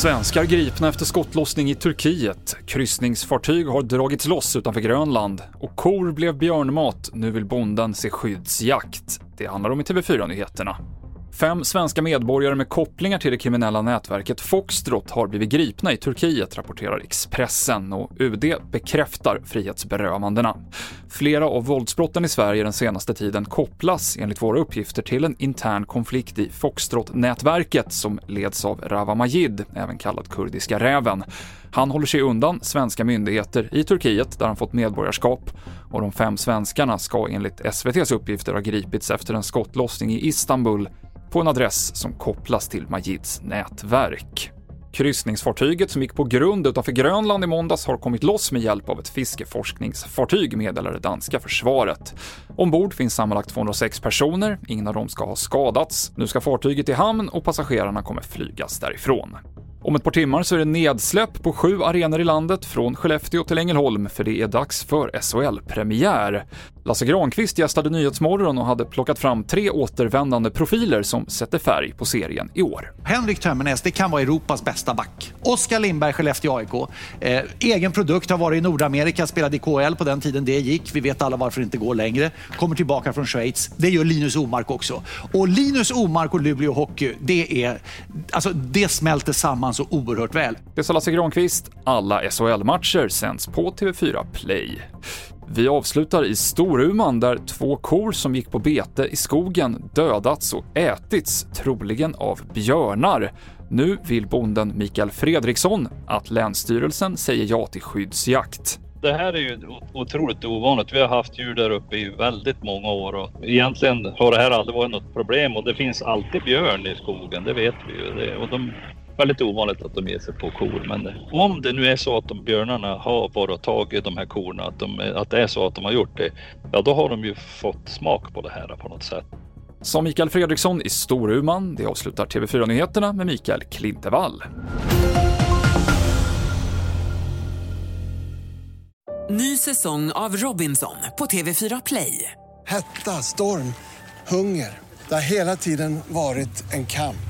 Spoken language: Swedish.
Svenskar gripna efter skottlossning i Turkiet. Kryssningsfartyg har dragits loss utanför Grönland. Och kor blev björnmat. Nu vill bonden se skyddsjakt. Det handlar om i TV4-nyheterna. Fem svenska medborgare med kopplingar till det kriminella nätverket Foxtrot har blivit gripna i Turkiet, rapporterar Expressen och UD bekräftar frihetsberövandena. Flera av våldsbrotten i Sverige den senaste tiden kopplas enligt våra uppgifter till en intern konflikt i Foxtrot-nätverket som leds av Rawa Majid, även kallad Kurdiska räven. Han håller sig undan svenska myndigheter i Turkiet där han fått medborgarskap och de fem svenskarna ska enligt SVTs uppgifter ha gripits efter en skottlossning i Istanbul på en adress som kopplas till Majids nätverk. Kryssningsfartyget som gick på grund utanför Grönland i måndags har kommit loss med hjälp av ett fiskeforskningsfartyg, meddelar det danska försvaret. Ombord finns sammanlagt 206 personer, ingen av dem ska ha skadats. Nu ska fartyget i hamn och passagerarna kommer flygas därifrån. Om ett par timmar så är det nedsläpp på sju arenor i landet från Skellefteå till Ängelholm för det är dags för SHL-premiär. Lasse Granqvist gästade Nyhetsmorgon och hade plockat fram tre återvändande profiler som sätter färg på serien i år. Henrik Tömmernes, det kan vara Europas bästa back. Oskar Lindberg, Skellefteå AIK. Eh, egen produkt, har varit i Nordamerika, spelade i KL på den tiden det gick. Vi vet alla varför det inte går längre. Kommer tillbaka från Schweiz. Det gör Linus Omark också. Och Linus Omark och Luleå Hockey, det, är, alltså, det smälter samman så oerhört väl. Det sa Lasse Granqvist. Alla SHL-matcher sänds på TV4 Play. Vi avslutar i Storuman där två kor som gick på bete i skogen dödats och ätits, troligen av björnar. Nu vill bonden Mikael Fredriksson att Länsstyrelsen säger ja till skyddsjakt. Det här är ju otroligt ovanligt. Vi har haft djur där uppe i väldigt många år och egentligen har det här aldrig varit något problem och det finns alltid björn i skogen, det vet vi ju. Och de väldigt ovanligt att de ger sig på kor. Men om det nu är så att de björnarna har varit tagit de här korna, att, de, att det är så att de har gjort det, ja då har de ju fått smak på det här på något sätt. Som Mikael Fredriksson i Storuman. Det avslutar TV4-nyheterna med Mikael Klintevall. Ny säsong av Robinson på TV4 Play. Hetta, storm, hunger. Det har hela tiden varit en kamp.